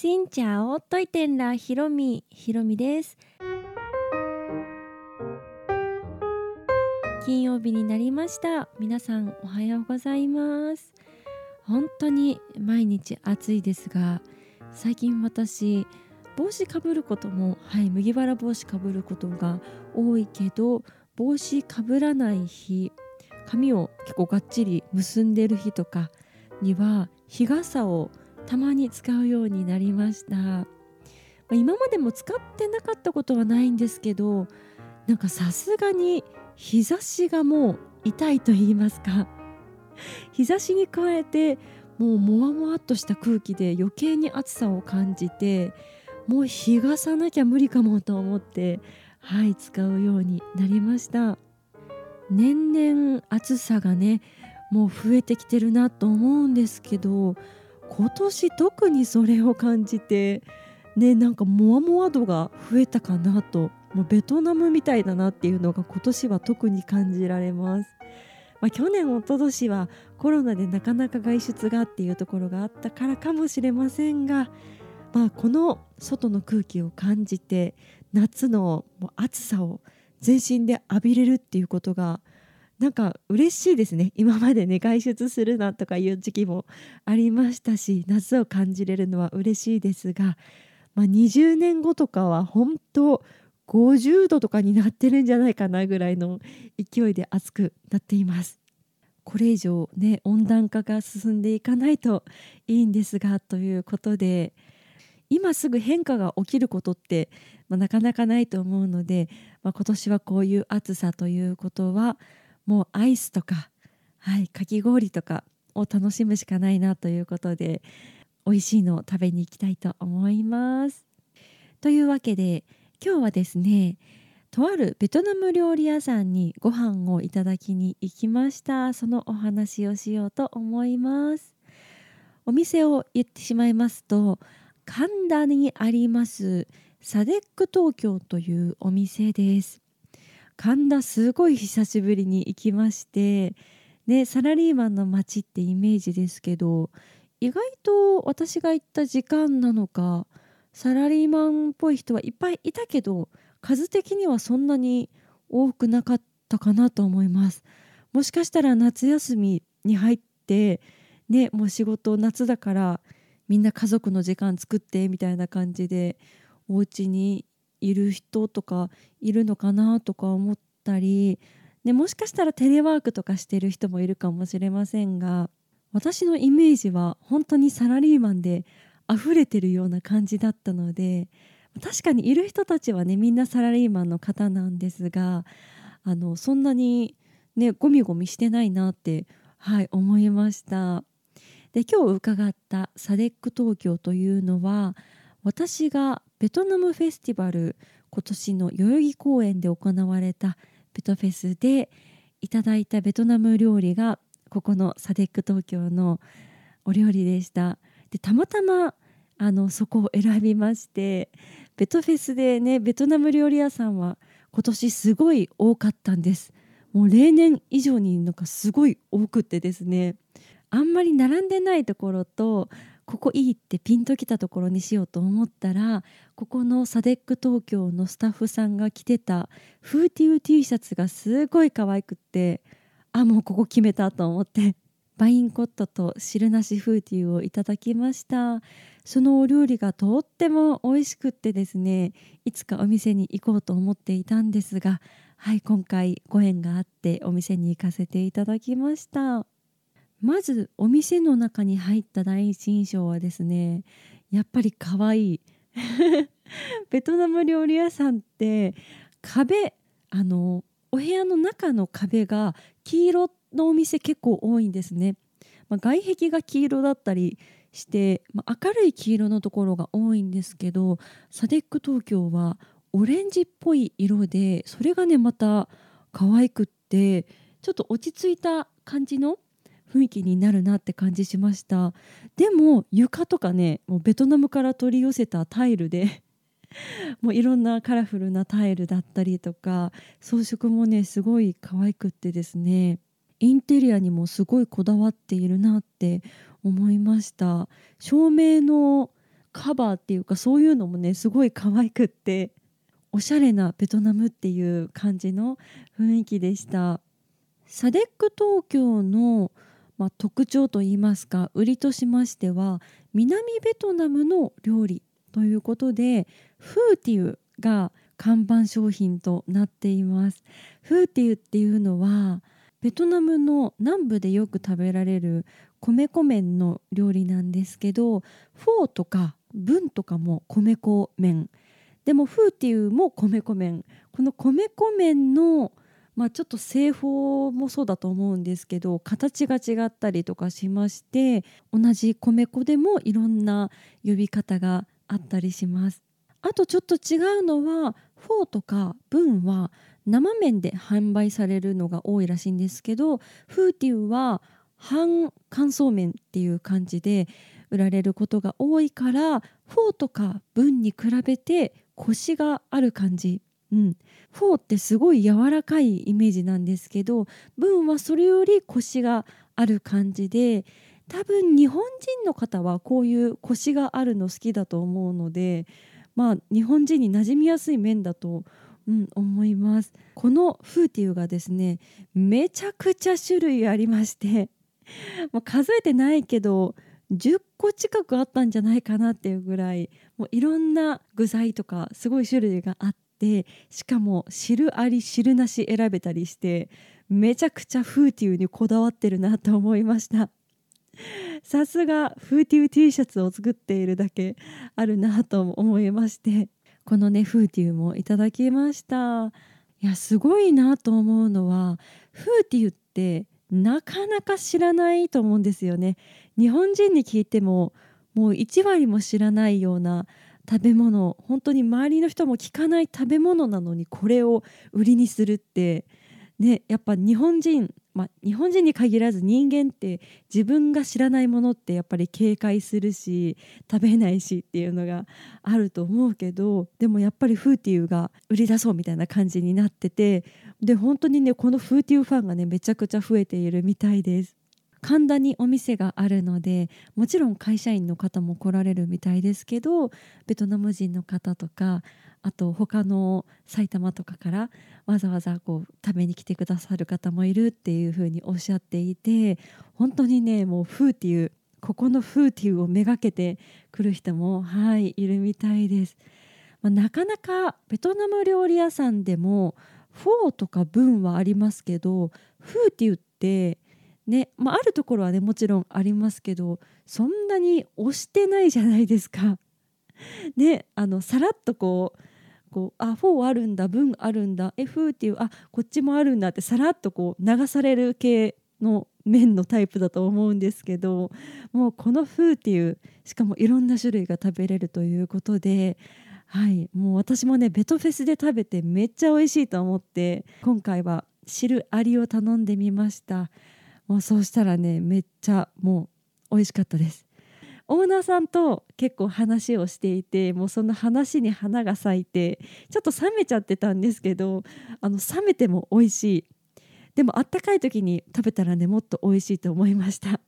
しんちゃおといてんらひろみひろみです。金曜日になりました。皆さんおはようございます。本当に毎日暑いですが最近私帽子かぶることもはい麦わら帽子かぶることが多いけど帽子かぶらない日髪を結構がっちり結んでる日とかには日傘をたまに使うようになりました、ま、今までも使ってなかったことはないんですけどなんかさすがに日差しがもう痛いと言いますか 日差しに加えてもうもわもわっとした空気で余計に暑さを感じてもう日がさなきゃ無理かもと思ってはい使うようになりました。年々暑さがねもう増えてきてるなと思うんですけど今年特にそれを感じてねなんかモワモワ度が増えたかなともうベトナムみたいだなっていうのが今年は特に感じられます。まあ、去年一昨年はコロナでなかなか外出がっていうところがあったからかもしれませんが、まあ、この外の空気を感じて夏の暑さを全身で浴びれるっていうことがなんか嬉しいですね今までね外出するなとかいう時期もありましたし夏を感じれるのは嬉しいですが、まあ、20年後とかは本当50度とかになってるんじゃないかなぐらいの勢いで暑くなっています。これ以上ね温暖化が進んでいかないといいんですがということで今すぐ変化が起きることって、まあ、なかなかないと思うので、まあ、今年はこういう暑さということはもうアイスとか、はい、かき氷とかを楽しむしかないなということで美味しいのを食べに行きたいと思います。というわけで今日はですねとあるベトナム料理屋さんにご飯をいただきに行きました。そのお話をしようと思います。お店を言ってしまいますと神田にありますサデック東京というお店です。神田すごい久しぶりに行きましてねサラリーマンの街ってイメージですけど意外と私が行った時間なのかサラリーマンっぽい人はいっぱいいたけど数的にはそんなに多くなかったかなと思います。もしかしたら夏休みに入ってねもう仕事夏だからみんな家族の時間作ってみたいな感じでお家にいる人とかいるのかなとか思ったり、ね、もしかしたらテレワークとかしてる人もいるかもしれませんが私のイメージは本当にサラリーマンで溢れてるような感じだったので確かにいる人たちはねみんなサラリーマンの方なんですがあのそんなにねゴミゴミしてないなってはい思いました。で今日伺ったサデック東京というのは私がベトナムフェスティバル今年の代々木公園で行われたベトフェスでいただいたベトナム料理がここのサデック東京のお料理でした。でたまたまあのそこを選びましてベトフェスでねベトナム料理屋さんは今年すごい多かったんです。もう例年以上になんかすごい多くてですね。あんまり並んでないところとここいいってピンときたところにしようと思ったらここのサデック東京のスタッフさんが着てたフーティー T シャツがすごい可愛くってあもうここ決めたと思ってバインコットと汁なしフーティーをいただきました。そのお料理がとっても美味しくってですねいつかお店に行こうと思っていたんですがはい今回ご縁があってお店に行かせていただきました。まずお店の中に入った第一印象はですねやっぱり可愛い。ベトナム料理屋さんって壁あのお部屋の中の壁が黄色のお店結構多いんですね、まあ、外壁が黄色だったりして、まあ、明るい黄色のところが多いんですけどサデック東京はオレンジっぽい色でそれがねまた可愛くってちょっと落ち着いた感じの雰囲気になるなって感じしました。でも床とかねもうベトナムから取り寄せたタイルで もういろんなカラフルなタイルだったりとか装飾もねすごい可愛くってですねインテリアにもすごいこだわっているなって思いました。照明のカバーっていうかそういうのもねすごい可愛くっておしゃれなベトナムっていう感じの雰囲気でした。サデック東京の、まあ、特徴といいますか売りとしましては南ベトナムの料理ということでフーティウが看板商品となっています。フーティウっていうのはベトナムの南部でよく食べられる米粉麺の料理なんですけどフォーとかブンとかも米粉麺。でもフーティウも米粉麺。この米粉麺のまあ、ちょっと製法もそうだと思うんですけど形が違ったりとかしまして同じ米粉でもいろんな呼び方があったりします。あとちょっと違うのはフォーとかブンは生麺で販売されるのが多いらしいんですけどフーティウは半乾燥麺っていう感じで売られることが多いからフォーとかブンに比べてコシがある感じ、うん、フォーってすごい柔らかいイメージなんですけどブンはそれよりコシがある感じで多分日本人の方はこういうコシがあるの好きだと思うのでまあ日本人に馴染みやすい麺だとうん、思います。このフーティウがですねめちゃくちゃ種類ありまして もう数えてないけど10個近くあったんじゃないかなっていうぐらいもういろんな具材とかすごい種類があっててしかも汁あり汁なし選べたりしてめちゃくちゃフーティウにこだわってるなと思いました。さすがフーティウ T シャツを作っているだけあるなと思いましてこのねフーティウもいただきました。いやすごいなと思うのはフーティウってなかなか知らないと思うんですよね。日本人に聞いてももう1割も知らないような食べ物本当に周りの人も聞かない食べ物なのにこれを売りにするってねやっぱ日本人まあ、日本人に限らず人間って自分が知らないものってやっぱり警戒するし食べないしっていうのがあると思うけどでもやっぱりフーティウが売り出そうみたいな感じになっててで本当にねこのフーティウファンがねめちゃくちゃ増えているみたいです。神田にお店があるのでもちろん会社員の方も来られるみたいですけどベトナム人の方とかあと他の埼玉とかからわざわざこう食べに来てくださる方もいるっていうふうにおっしゃっていて本当にねもうフーティウここのフーティウをめがけてくる人もはいいるみたいです。まあ、なかなかベトナム料理屋さんでもフォーとかブンはありますけどフーティウってね、まあ、あるところはねもちろんありますけどそんなに押してないじゃないですか。ねあのさらっとこうこうあ4あるんだ文あるんだ F っていうあこっちもあるんだってさらっとこう流される系の麺のタイプだと思うんですけどもうこの風っていうしかもいろんな種類が食べれるということではいもう私もねベトフェスで食べてめっちゃ美味しいと思って今回は汁ありを頼んでみましたもうそうしたらねめっちゃもう美味しかったです。オーナーさんと結構話をしていてもうその話に花が咲いてちょっと冷めちゃってたんですけどあの冷めても美味しい。でもあったかい時に食べたらねもっと美味しいと思いました。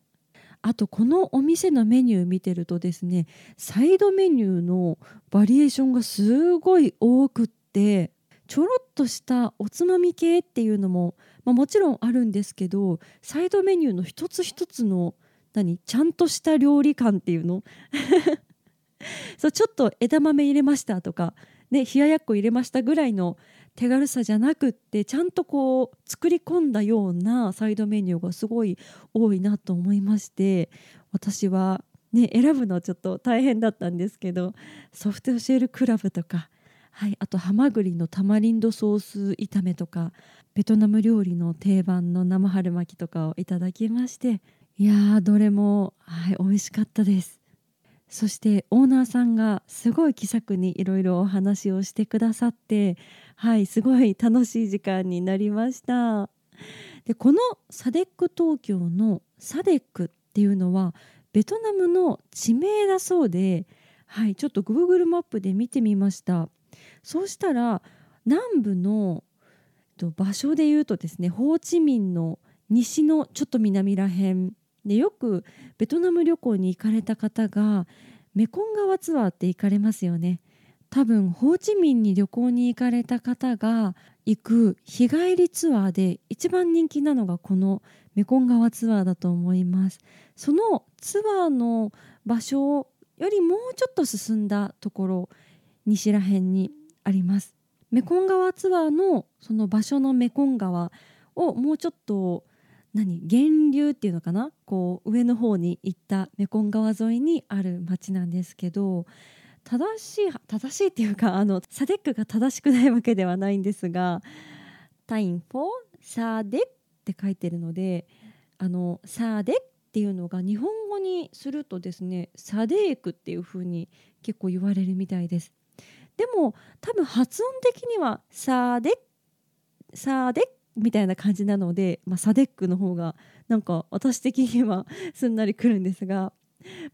あとこのお店のメニュー見てるとですねサイドメニューのバリエーションがすごい多くってちょろっとしたおつまみ系っていうのも、まあ、もちろんあるんですけどサイドメニューの一つ一つの何ちゃんとした料理感っていうの？そうちょっと枝豆入れましたとか、ね、冷ややっこ入れましたぐらいの手軽さじゃなくってちゃんとこう作り込んだようなサイドメニューがすごい多いなと思いまして私は、ね、選ぶのはちょっと大変だったんですけどソフトシェルクラブとか、はい、あとハマグリのタマリンドソース炒めとかベトナム料理の定番の生春巻きとかをいただきましていやどれも、はい、美味しかったです。そしてオーナーさんがすごい気さくにいろいろお話をしてくださってはいすごい楽しい時間になりました。でこのサデック東京のサデックっていうのはベトナムの地名だそうではいちょっと Google マップで見てみました。そうしたら南部の場所で言うとですねホーチミンの西のちょっと南らへんでよくベトナム旅行に行かれた方がメコン川ツアーって行かれますよね。多分ホーチミンに旅行に行かれた方が行く日帰りツアーで一番人気なのがこのメコン川ツアーだと思います。そのツアーの場所よりもうちょっと進んだところ西ら辺にあります。メコン川ツアーのその場所のメコン川をもうちょっと何源流っていうのかな？こう上の方に行ったメコン川沿いにある町なんですけど正しい正しいっていうかあのサデックが正しくないわけではないんですが「タインフォーサデック」って書いてるのであのサデックっていうのが日本語にするとですねサデークっていう風に結構言われるみたいです。でも多分発音的にはサーデッサーデッみたいな感じなので、まあ、サデックの方がなんか私的にはすんなりくるんですが、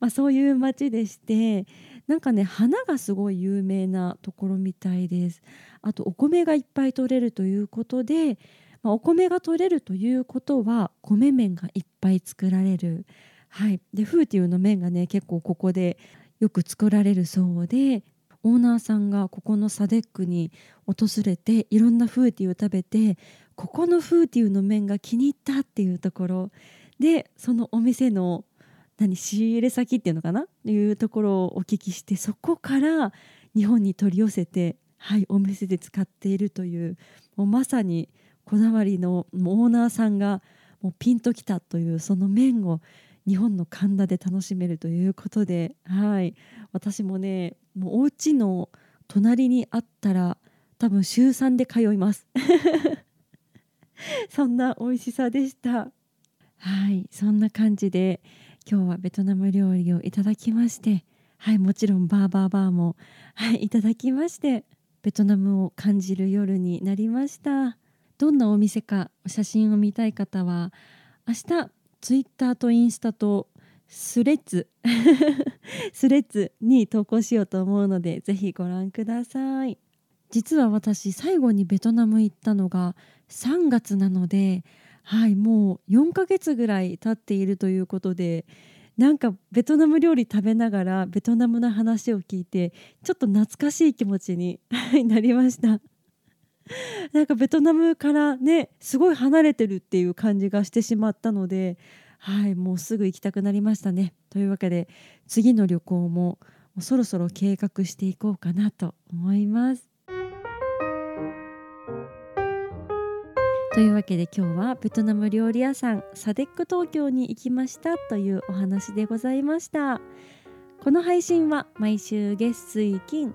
まあ、そういう街でしてなんかね花がすごい有名なところみたいです。あとお米がいっぱい取れるということで、まあ、お米が取れるということは米麺がいっぱい作られる。はい。でフーティウの麺がね結構ここでよく作られるそうでオーナーさんがここのサデックに訪れていろんなフーティーを食べてここのフーティーの麺が気に入ったっていうところ。でそのお店の何仕入れ先っていうのかな？というところをお聞きしてそこから日本に取り寄せて、はい、お店で使っているというもうまさにこだわりのオーナーさんがもうピンときたというその麺を日本の神田で楽しめるということで、はい、私もねもうお家の隣にあったら多分週3で通います。そんな美味しさでした。はい。そんな感じで今日はベトナム料理をいただきましてはい。もちろんバーバーバーも、はい、いただきましてベトナムを感じる夜になりました。どんなお店か写真を見たい方は明日ツイッターとインスタとスレッズ スレッズに投稿しようと思うのでぜひご覧ください。実は私最後にベトナム行ったのが3月なのではいもう4ヶ月ぐらい経っているということでなんかベトナム料理食べながらベトナムの話を聞いてちょっと懐かしい気持ちに なりました。なんかベトナムからねすごい離れてるっていう感じがしてしまったのではいもうすぐ行きたくなりましたね。というわけで次の旅行ももそろそろ計画していこうかなと思います。というわけで今日はベトナム料理屋さんサデック東京に行きましたというお話でございました。この配信は毎週月水金